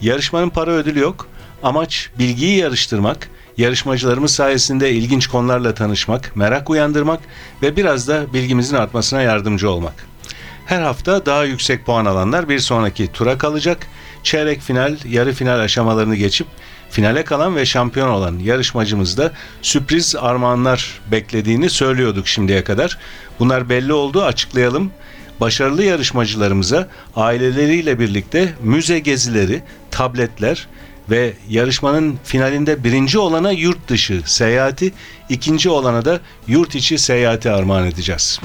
Yarışmanın para ödülü yok. Amaç bilgiyi yarıştırmak, yarışmacılarımız sayesinde ilginç konularla tanışmak, merak uyandırmak ve biraz da bilgimizin artmasına yardımcı olmak. Her hafta daha yüksek puan alanlar bir sonraki tura kalacak. Çeyrek final, yarı final aşamalarını geçip finale kalan ve şampiyon olan yarışmacımız da sürpriz armağanlar beklediğini söylüyorduk şimdiye kadar. Bunlar belli oldu açıklayalım. Başarılı yarışmacılarımıza aileleriyle birlikte müze gezileri, tabletler ve yarışmanın finalinde birinci olana yurt dışı seyahati, ikinci olana da yurt içi seyahati armağan edeceğiz.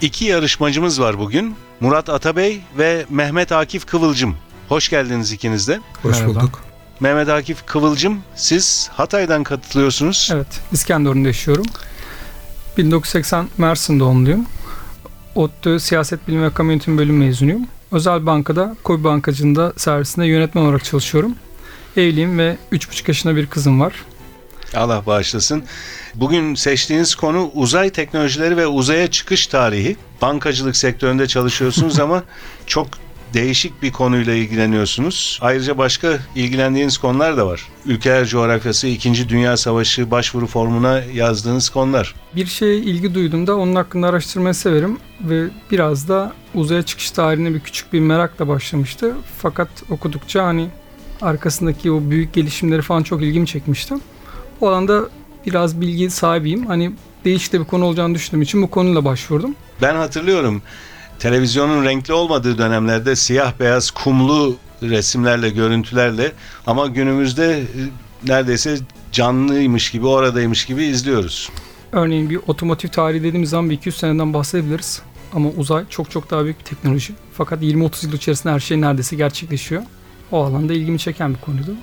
İki yarışmacımız var bugün. Murat Atabey ve Mehmet Akif Kıvılcım. Hoş geldiniz ikiniz de. Hoş Merhaba. bulduk. Mehmet Akif Kıvılcım siz Hatay'dan katılıyorsunuz. Evet, İskenderun'da yaşıyorum. 1980 Mersin doğumluyum. ODTÜ Siyaset Bilimi ve Kamu Yönetimi bölüm mezunuyum. Özel bankada, Kobi Bankacılığında servisinde yönetmen olarak çalışıyorum. Evliyim ve 3,5 yaşında bir kızım var. Allah bağışlasın. Bugün seçtiğiniz konu uzay teknolojileri ve uzaya çıkış tarihi. Bankacılık sektöründe çalışıyorsunuz ama çok değişik bir konuyla ilgileniyorsunuz. Ayrıca başka ilgilendiğiniz konular da var. Ülkeler coğrafyası, 2. Dünya Savaşı başvuru formuna yazdığınız konular. Bir şeye ilgi duyduğumda onun hakkında araştırmayı severim ve biraz da uzaya çıkış tarihine bir küçük bir merakla başlamıştı. Fakat okudukça hani arkasındaki o büyük gelişimleri falan çok ilgimi çekmişti. O alanda biraz bilgi sahibiyim. Hani değişik de bir konu olacağını düşündüğüm için bu konuyla başvurdum. Ben hatırlıyorum televizyonun renkli olmadığı dönemlerde siyah beyaz kumlu resimlerle, görüntülerle ama günümüzde e, neredeyse canlıymış gibi, oradaymış gibi izliyoruz. Örneğin bir otomotiv tarihi dediğimiz zaman bir 200 seneden bahsedebiliriz. Ama uzay çok çok daha büyük bir teknoloji. Fakat 20-30 yıl içerisinde her şey neredeyse gerçekleşiyor. O alanda ilgimi çeken bir konuydu.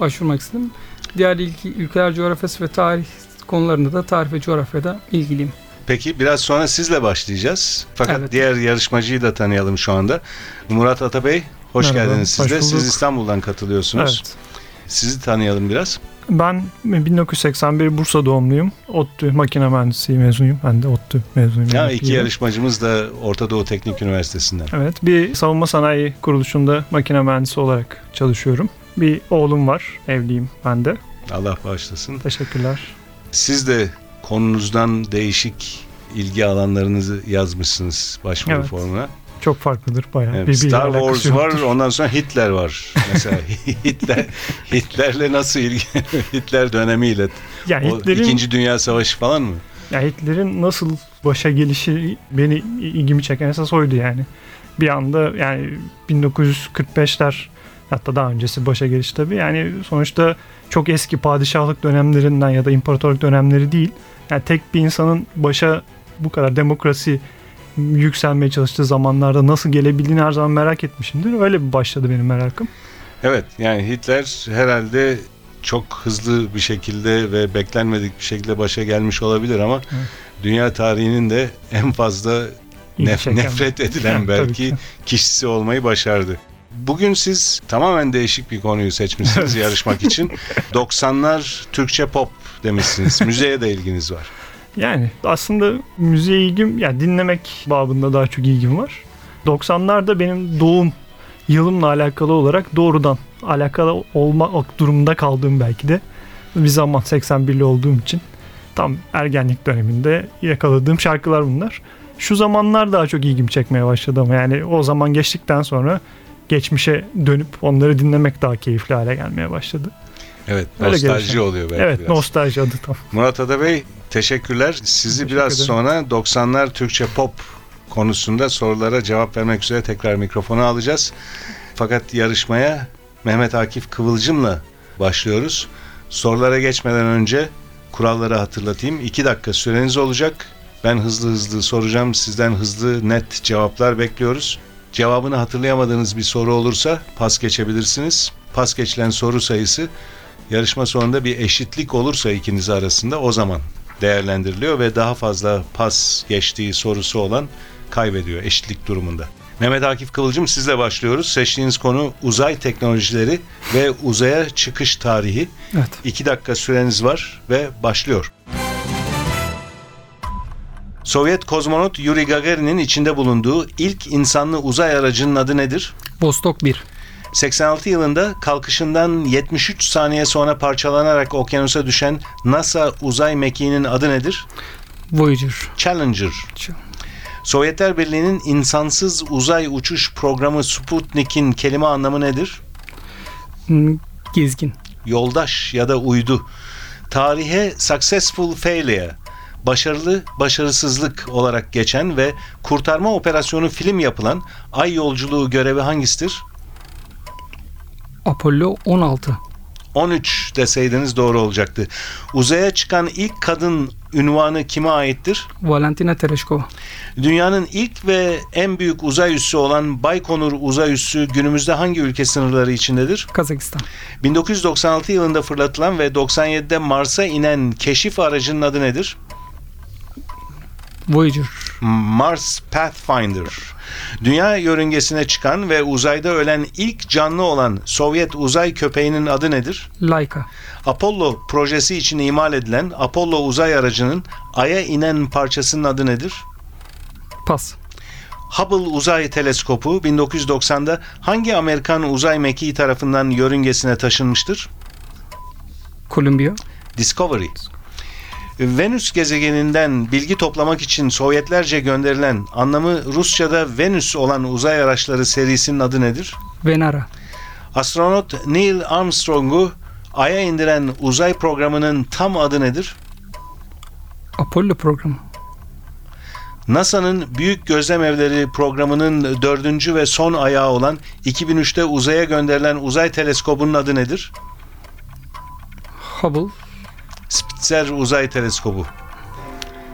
Başvurmak istedim. Diğer ilgi, ülkeler coğrafyası ve tarih konularında da tarih ve coğrafyada ilgiliyim. Peki biraz sonra sizle başlayacağız. Fakat Evet. diğer yarışmacıyı da tanıyalım şu anda. Murat Atabey, hoş Merhaba, geldiniz siz de. Siz. İstanbul'dan katılıyorsunuz. Evet. Sizi tanıyalım biraz. Ben 1981 Bursa doğumluyum. ODTÜ makine mühendisliği mezunuyum. Ben de ODTÜ mezunuyum. Ya Yani iki yarışmacımız da Orta Doğu Teknik Üniversitesi'nden. Evet. Bir savunma sanayi kuruluşunda makine mühendisi olarak çalışıyorum. Bir oğlum var. Evliyim ben de. Allah bağışlasın. Teşekkürler. Siz de konunuzdan değişik ilgi alanlarınızı yazmışsınız başvuru Evet. formuna. Çok farklıdır bayağı. Evet, Birbiriyle Star Wars var, yoktur. ondan sonra Hitler var. Mesela Hitler Hitler'le nasıl ilgi Hitler dönemiyle Ya o Hitler'in, İkinci Dünya Savaşı falan mı? ya Hitler'in nasıl başa gelişi beni ilgimi çeken esas oydu yani. Bir anda yani 1945'ler hatta daha öncesi başa geliş tabii. Yani sonuçta çok eski padişahlık dönemlerinden ya da imparatorluk dönemleri değil. Yani tek bir insanın başa bu kadar demokrasi yükselmeye çalıştığı zamanlarda nasıl gelebildiğini her zaman merak etmişimdir. Öyle bir başladı benim merakım. Evet yani Hitler herhalde çok hızlı bir şekilde ve beklenmedik bir şekilde başa gelmiş olabilir ama Evet. dünya tarihinin de en fazla nef- nefret edilen belki ki. kişisi olmayı başardı. Bugün siz tamamen değişik bir konuyu seçmişsiniz yarışmak için. 90'lar Türkçe pop demişsiniz. Müzeye de ilginiz var. Yani aslında müziğe ilgim, yani dinlemek babında daha çok ilgim var. 90'larda benim doğum yılımla alakalı olarak doğrudan alakalı olmak durumunda kaldığım belki de bir zaman 81'li olduğum için tam ergenlik döneminde yakaladığım şarkılar bunlar. Şu zamanlar daha çok ilgimi çekmeye başladı ama yani o zaman geçtikten sonra geçmişe dönüp onları dinlemek daha keyifli hale gelmeye başladı. Evet, Öyle nostalji gelişim. oluyor belki evet, biraz. nostalji adı tam. Murat Ada Bey teşekkürler. Sizi Teşekkür biraz ederim. sonra 90'lar Türkçe pop konusunda sorulara cevap vermek üzere tekrar mikrofonu alacağız. Fakat yarışmaya Mehmet Akif Kıvılcım'la başlıyoruz. Sorulara geçmeden önce kuralları hatırlatayım. 2 dakika süreniz olacak. Ben hızlı hızlı soracağım. Sizden hızlı net cevaplar bekliyoruz. Cevabını hatırlayamadığınız bir soru olursa pas geçebilirsiniz. Pas geçilen soru sayısı yarışma sonunda bir eşitlik olursa ikiniz arasında o zaman değerlendiriliyor ve daha fazla pas geçtiği sorusu olan kaybediyor eşitlik durumunda. Mehmet Akif Kıvılcım sizle başlıyoruz. Seçtiğiniz konu uzay teknolojileri ve uzaya çıkış tarihi. Evet. 2 dakika süreniz var ve başlıyor. Sovyet kozmonot Yuri Gagarin'in içinde bulunduğu ilk insanlı uzay aracının adı nedir? Vostok 1. 86 yılında kalkışından 73 saniye sonra parçalanarak okyanusa düşen NASA uzay mekiğinin adı nedir? Voyager. Challenger. Sovyetler Birliği'nin insansız uzay uçuş programı Sputnik'in kelime anlamı nedir? Hmm, Gezgin. Yoldaş ya da uydu. Tarihe successful failure, başarılı başarısızlık olarak geçen ve kurtarma operasyonu film yapılan ay yolculuğu görevi hangisidir? Apollo 16. 13 deseydiniz doğru olacaktı. Uzaya çıkan ilk kadın ünvanı kime aittir? Valentina Tereshkova. Dünyanın ilk ve en büyük uzay üssü olan Baykonur uzay üssü günümüzde hangi ülke sınırları içindedir? Kazakistan. 1996 yılında fırlatılan ve 97'de Mars'a inen keşif aracının adı nedir? Voyager. Mars Pathfinder. Dünya yörüngesine çıkan ve uzayda ölen ilk canlı olan Sovyet uzay köpeğinin adı nedir? Laika. Apollo projesi için imal edilen Apollo uzay aracının Ay'a inen parçasının adı nedir? Pas. Hubble Uzay Teleskopu 1990'da hangi Amerikan uzay mekiği tarafından yörüngesine taşınmıştır? Columbia. Discovery. Venüs gezegeninden bilgi toplamak için Sovyetlerce gönderilen anlamı Rusça'da Venüs olan uzay araçları serisinin adı nedir? Venera. Astronot Neil Armstrong'u Ay'a indiren uzay programının tam adı nedir? Apollo programı. NASA'nın Büyük Gözlem Evleri programının dördüncü ve son ayağı olan 2003'te uzaya gönderilen uzay teleskobunun adı nedir? Hubble. Spitzer Uzay Teleskobu.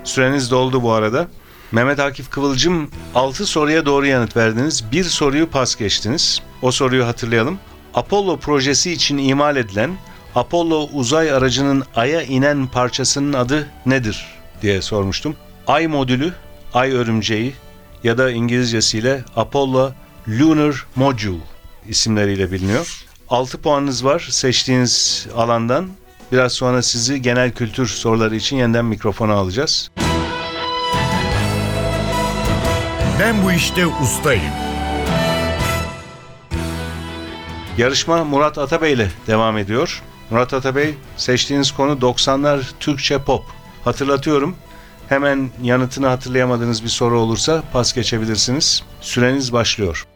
Süreniz doldu bu arada. Mehmet Akif Kıvılcım 6 soruya doğru yanıt verdiniz. Bir soruyu pas geçtiniz. O soruyu hatırlayalım. Apollo projesi için imal edilen Apollo uzay aracının Ay'a inen parçasının adı nedir diye sormuştum. Ay modülü, Ay örümceği ya da İngilizcesiyle Apollo Lunar Module isimleriyle biliniyor. 6 puanınız var seçtiğiniz alandan. Biraz sonra sizi genel kültür soruları için yeniden mikrofona alacağız. Ben bu işte ustayım. Yarışma Murat Atabey ile devam ediyor. Murat Atabey seçtiğiniz konu 90'lar Türkçe pop. Hatırlatıyorum. Hemen yanıtını hatırlayamadığınız bir soru olursa pas geçebilirsiniz. Süreniz başlıyor.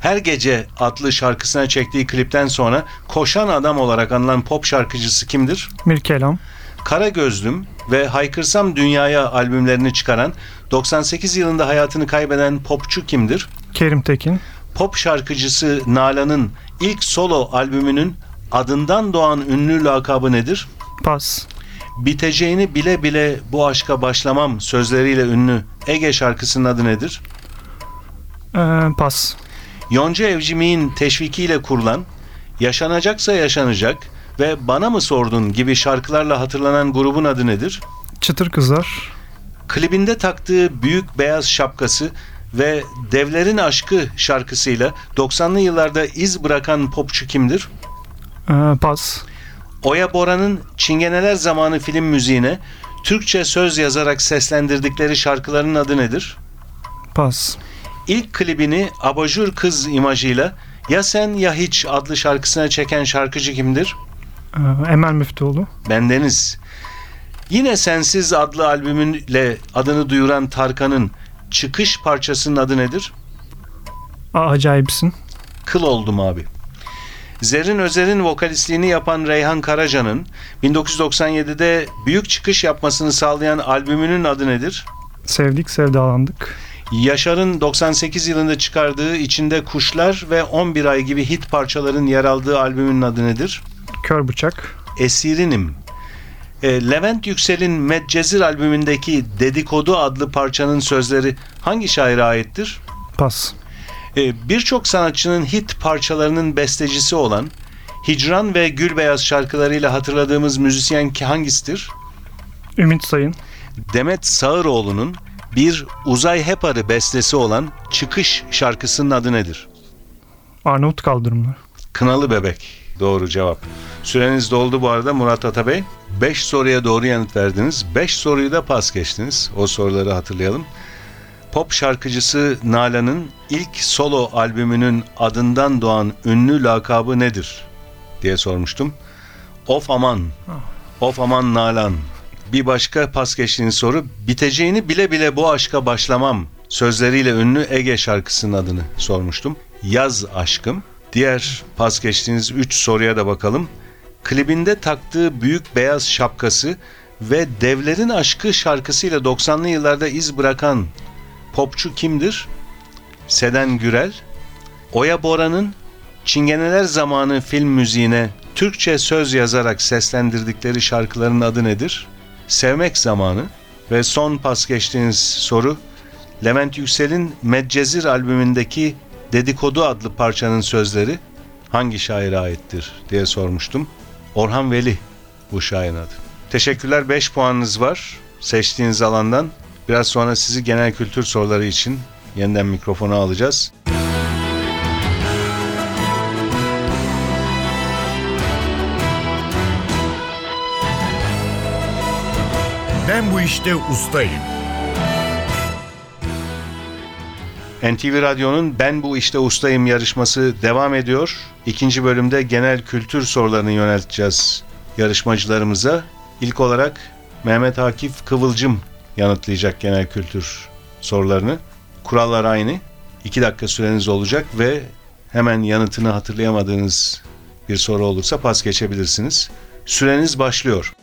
Her Gece adlı şarkısına çektiği klipten sonra Koşan Adam olarak anılan pop şarkıcısı kimdir? Mirkelam. Kara Gözlüm ve Haykırsam Dünyaya albümlerini çıkaran 98 yılında hayatını kaybeden popçu kimdir? Kerim Tekin. Pop şarkıcısı Nalan'ın ilk solo albümünün adından doğan ünlü lakabı nedir? Pas. Biteceğini bile bile bu aşka başlamam sözleriyle ünlü Ege şarkısının adı nedir? Ee, pas. Yonca Evcimik'in teşvikiyle kurulan Yaşanacaksa Yaşanacak ve Bana mı Sordun gibi şarkılarla hatırlanan grubun adı nedir? Çıtır Kızlar. Klibinde taktığı büyük beyaz şapkası ve Devlerin Aşkı şarkısıyla 90'lı yıllarda iz bırakan popçu kimdir? Ee, pas. Oya Bora'nın Çingeneler Zamanı film müziğine Türkçe söz yazarak seslendirdikleri şarkıların adı nedir? Pas. İlk klibini abajur kız imajıyla Ya Sen Ya Hiç adlı şarkısına çeken şarkıcı kimdir? Ee, Emel Müftüoğlu. Bendeniz. Yine Sensiz adlı albümüyle adını duyuran Tarkan'ın çıkış parçasının adı nedir? Aa, acayipsin. Kıl oldum abi. Zerrin Özer'in vokalistliğini yapan Reyhan Karaca'nın 1997'de büyük çıkış yapmasını sağlayan albümünün adı nedir? Sevdik, sevdalandık. Yaşar'ın 98 yılında çıkardığı içinde Kuşlar ve 11 Ay gibi hit parçaların yer aldığı albümün adı nedir? Kör Bıçak. Esirinim. E, Levent Yüksel'in Medcezir albümündeki Dedikodu adlı parçanın sözleri hangi şaire aittir? Pas. E, Birçok sanatçının hit parçalarının bestecisi olan Hicran ve Gülbeyaz şarkılarıyla hatırladığımız müzisyen ki hangisidir? Ümit Sayın. Demet Sağıroğlu'nun bir Uzay Heparı bestesi olan Çıkış şarkısının adı nedir? Arnavut kaldırımları. Kınalı Bebek. Doğru cevap. Süreniz doldu bu arada Murat Atabey. 5 soruya doğru yanıt verdiniz. 5 soruyu da pas geçtiniz. O soruları hatırlayalım. Pop şarkıcısı Nalan'ın ilk solo albümünün adından doğan ünlü lakabı nedir? diye sormuştum. Of aman. Of aman Nalan. Bir başka pas geçtiğiniz soru biteceğini bile bile bu aşka başlamam sözleriyle ünlü Ege şarkısının adını sormuştum. Yaz aşkım. Diğer pas geçtiğiniz 3 soruya da bakalım. Klibinde taktığı büyük beyaz şapkası ve Devlerin Aşkı şarkısıyla 90'lı yıllarda iz bırakan popçu kimdir? Seden Gürel. Oya Bora'nın Çingeneler Zamanı film müziğine Türkçe söz yazarak seslendirdikleri şarkıların adı nedir? Sevmek Zamanı ve son pas geçtiğiniz soru Levent Yüksel'in Medcezir albümündeki Dedikodu adlı parçanın sözleri hangi şaire aittir diye sormuştum. Orhan Veli bu şairin adı. Teşekkürler 5 puanınız var seçtiğiniz alandan. Biraz sonra sizi genel kültür soruları için yeniden mikrofona alacağız. Ben bu işte ustayım. NTV Radyo'nun Ben Bu İşte Ustayım yarışması devam ediyor. İkinci bölümde genel kültür sorularını yönelteceğiz yarışmacılarımıza. İlk olarak Mehmet Akif Kıvılcım yanıtlayacak genel kültür sorularını. Kurallar aynı. İki dakika süreniz olacak ve hemen yanıtını hatırlayamadığınız bir soru olursa pas geçebilirsiniz. Süreniz başlıyor.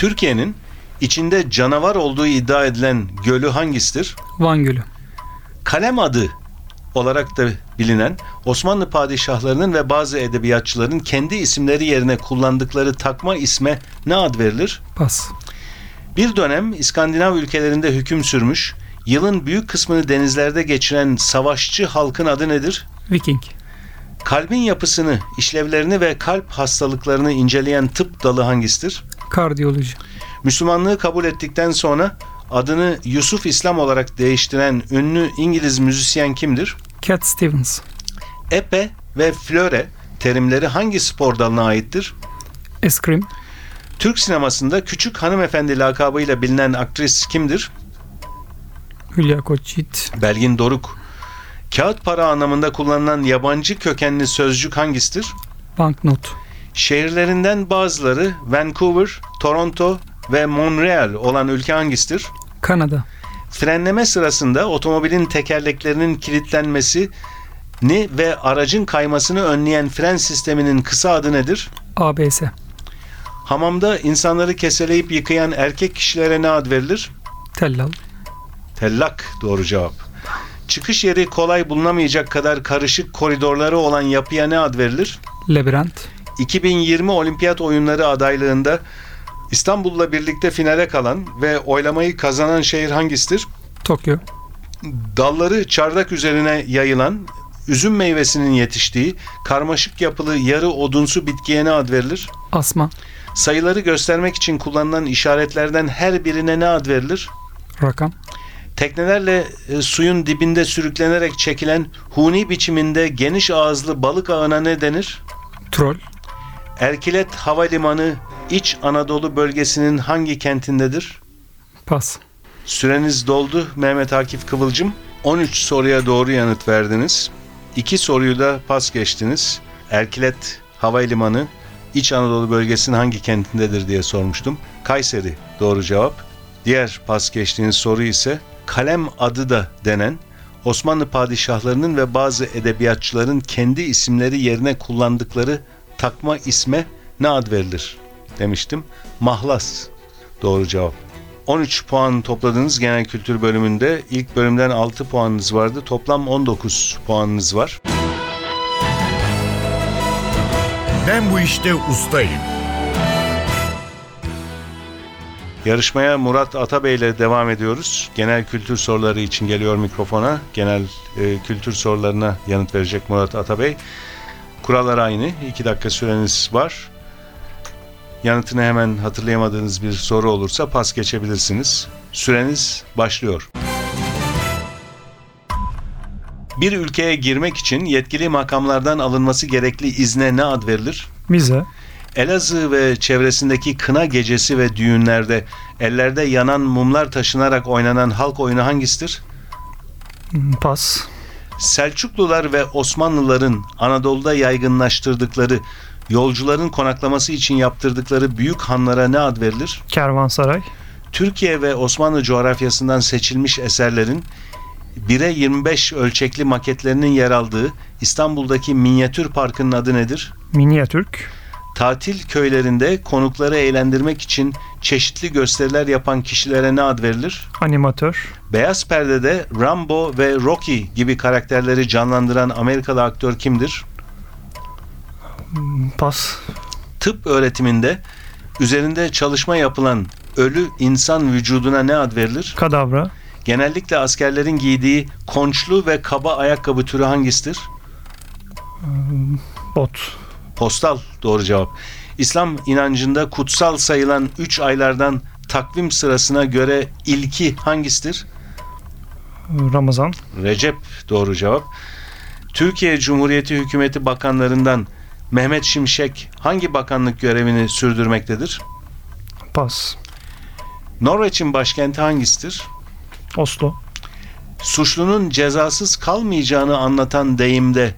Türkiye'nin içinde canavar olduğu iddia edilen gölü hangisidir? Van Gölü. Kalem adı olarak da bilinen Osmanlı padişahlarının ve bazı edebiyatçıların kendi isimleri yerine kullandıkları takma isme ne ad verilir? Pas. Bir dönem İskandinav ülkelerinde hüküm sürmüş, yılın büyük kısmını denizlerde geçiren savaşçı halkın adı nedir? Viking. Kalbin yapısını, işlevlerini ve kalp hastalıklarını inceleyen tıp dalı hangisidir? Kardiyoloji. Müslümanlığı kabul ettikten sonra adını Yusuf İslam olarak değiştiren ünlü İngiliz müzisyen kimdir? Cat Stevens. Epe ve flöre terimleri hangi spor dalına aittir? Eskrim. Türk sinemasında küçük hanımefendi lakabıyla bilinen aktris kimdir? Hülya Koçyiğit. Belgin Doruk. Kağıt para anlamında kullanılan yabancı kökenli sözcük hangisidir? Banknot. Şehirlerinden bazıları Vancouver, Toronto ve Montreal olan ülke hangisidir? Kanada. Frenleme sırasında otomobilin tekerleklerinin kilitlenmesi ni ve aracın kaymasını önleyen fren sisteminin kısa adı nedir? ABS. Hamamda insanları keseleyip yıkayan erkek kişilere ne ad verilir? Tellal. Tellak doğru cevap. Çıkış yeri kolay bulunamayacak kadar karışık koridorları olan yapıya ne ad verilir? Labirent. 2020 Olimpiyat Oyunları adaylığında İstanbul'la birlikte finale kalan ve oylamayı kazanan şehir hangisidir? Tokyo. Dalları çardak üzerine yayılan, üzüm meyvesinin yetiştiği, karmaşık yapılı yarı odunsu bitkiye ne ad verilir? Asma. Sayıları göstermek için kullanılan işaretlerden her birine ne ad verilir? Rakam. Teknelerle e, suyun dibinde sürüklenerek çekilen huni biçiminde geniş ağızlı balık ağına ne denir? Troll. Erkilet Havalimanı İç Anadolu bölgesinin hangi kentindedir? Pas. Süreniz doldu Mehmet Akif Kıvılcım. 13 soruya doğru yanıt verdiniz. 2 soruyu da pas geçtiniz. Erkilet Havalimanı İç Anadolu bölgesinin hangi kentindedir diye sormuştum. Kayseri doğru cevap. Diğer pas geçtiğiniz soru ise kalem adı da denen Osmanlı padişahlarının ve bazı edebiyatçıların kendi isimleri yerine kullandıkları takma isme ne ad verilir demiştim. Mahlas doğru cevap. 13 puan topladığınız genel kültür bölümünde ilk bölümden 6 puanınız vardı. Toplam 19 puanınız var. Ben bu işte ustayım. Yarışmaya Murat Atabey ile devam ediyoruz. Genel kültür soruları için geliyor mikrofona. Genel e, kültür sorularına yanıt verecek Murat Atabey. Kurallar aynı. 2 dakika süreniz var. Yanıtını hemen hatırlayamadığınız bir soru olursa pas geçebilirsiniz. Süreniz başlıyor. Bir ülkeye girmek için yetkili makamlardan alınması gerekli izne ne ad verilir? Vize. Elazığ ve çevresindeki kına gecesi ve düğünlerde ellerde yanan mumlar taşınarak oynanan halk oyunu hangisidir? Pas. Selçuklular ve Osmanlıların Anadolu'da yaygınlaştırdıkları, yolcuların konaklaması için yaptırdıkları büyük hanlara ne ad verilir? Kervansaray. Türkiye ve Osmanlı coğrafyasından seçilmiş eserlerin 1'e 25 ölçekli maketlerinin yer aldığı İstanbul'daki minyatür parkının adı nedir? Minyatürk. Tatil köylerinde konukları eğlendirmek için çeşitli gösteriler yapan kişilere ne ad verilir? Animatör. Beyaz perdede Rambo ve Rocky gibi karakterleri canlandıran Amerikalı aktör kimdir? Hmm, Pas. Tıp öğretiminde üzerinde çalışma yapılan ölü insan vücuduna ne ad verilir? Kadavra. Genellikle askerlerin giydiği konçlu ve kaba ayakkabı türü hangisidir? Bot. Postal doğru cevap. İslam inancında kutsal sayılan 3 aylardan takvim sırasına göre ilki hangisidir? Ramazan. Recep doğru cevap. Türkiye Cumhuriyeti Hükümeti bakanlarından Mehmet Şimşek hangi bakanlık görevini sürdürmektedir? Pas. Norveç'in başkenti hangisidir? Oslo. Suçlunun cezasız kalmayacağını anlatan deyimde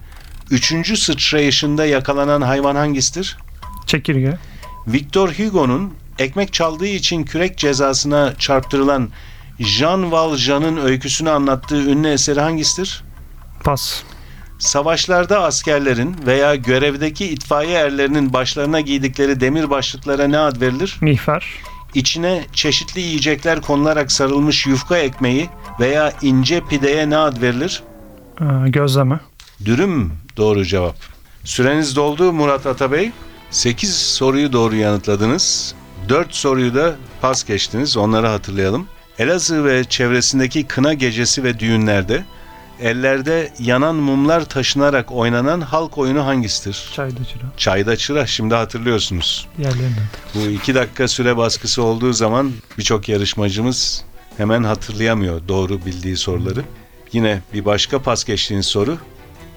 üçüncü sıçrayışında yakalanan hayvan hangisidir? Çekirge. Victor Hugo'nun ekmek çaldığı için kürek cezasına çarptırılan Jean Valjean'ın öyküsünü anlattığı ünlü eseri hangisidir? Pas. Savaşlarda askerlerin veya görevdeki itfaiye erlerinin başlarına giydikleri demir başlıklara ne ad verilir? Mihver. İçine çeşitli yiyecekler konularak sarılmış yufka ekmeği veya ince pideye ne ad verilir? Ee, Gözleme. Dürüm doğru cevap. Süreniz doldu Murat Atabey. 8 soruyu doğru yanıtladınız. 4 soruyu da pas geçtiniz. Onları hatırlayalım. Elazığ ve çevresindeki kına gecesi ve düğünlerde ellerde yanan mumlar taşınarak oynanan halk oyunu hangisidir? Çayda çıra. Çayda çıra şimdi hatırlıyorsunuz. Diğerlerinden. Bu iki dakika süre baskısı olduğu zaman birçok yarışmacımız hemen hatırlayamıyor doğru bildiği soruları. Yine bir başka pas geçtiğiniz soru.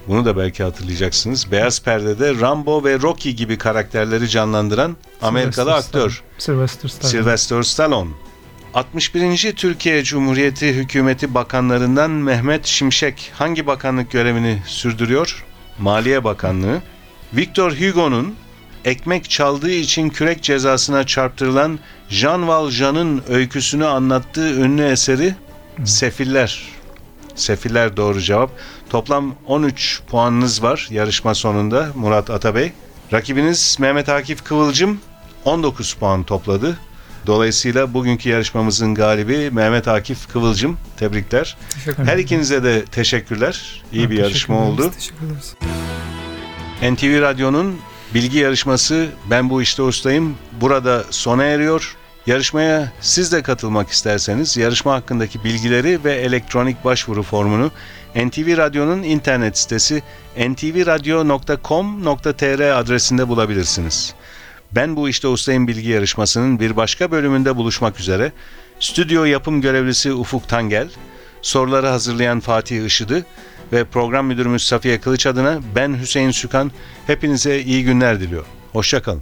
Bunu da belki hatırlayacaksınız. Beyaz perdede Rambo ve Rocky gibi karakterleri canlandıran Amerikalı Sylvester aktör. Sylvester Stallone. Sylvester Stallone. 61. Türkiye Cumhuriyeti Hükümeti Bakanlarından Mehmet Şimşek hangi bakanlık görevini sürdürüyor? Maliye Bakanlığı. Victor Hugo'nun ekmek çaldığı için kürek cezasına çarptırılan Jean Valjean'ın öyküsünü anlattığı ünlü eseri Sefiller. Sefiller doğru cevap. Toplam 13 puanınız var yarışma sonunda Murat Atabey. Rakibiniz Mehmet Akif Kıvılcım 19 puan topladı. Dolayısıyla bugünkü yarışmamızın galibi Mehmet Akif Kıvılcım. Tebrikler. Her ikinize de teşekkürler. İyi Ha, bir yarışma oldu. Teşekkür ederiz. NTV Radyo'nun bilgi yarışması Ben Bu İşte Ustayım burada sona eriyor. Yarışmaya siz de katılmak isterseniz yarışma hakkındaki bilgileri ve elektronik başvuru formunu NTV Radyo'nun internet sitesi ntvradio.com.tr adresinde bulabilirsiniz. Ben Bu İşte Ustayım bilgi yarışmasının bir başka bölümünde buluşmak üzere. Stüdyo yapım görevlisi Ufuk Tangel, soruları hazırlayan Fatih Işıdı ve program müdürümüz Safiye Kılıç adına ben Hüseyin Sükan hepinize iyi günler diliyor. Hoşçakalın.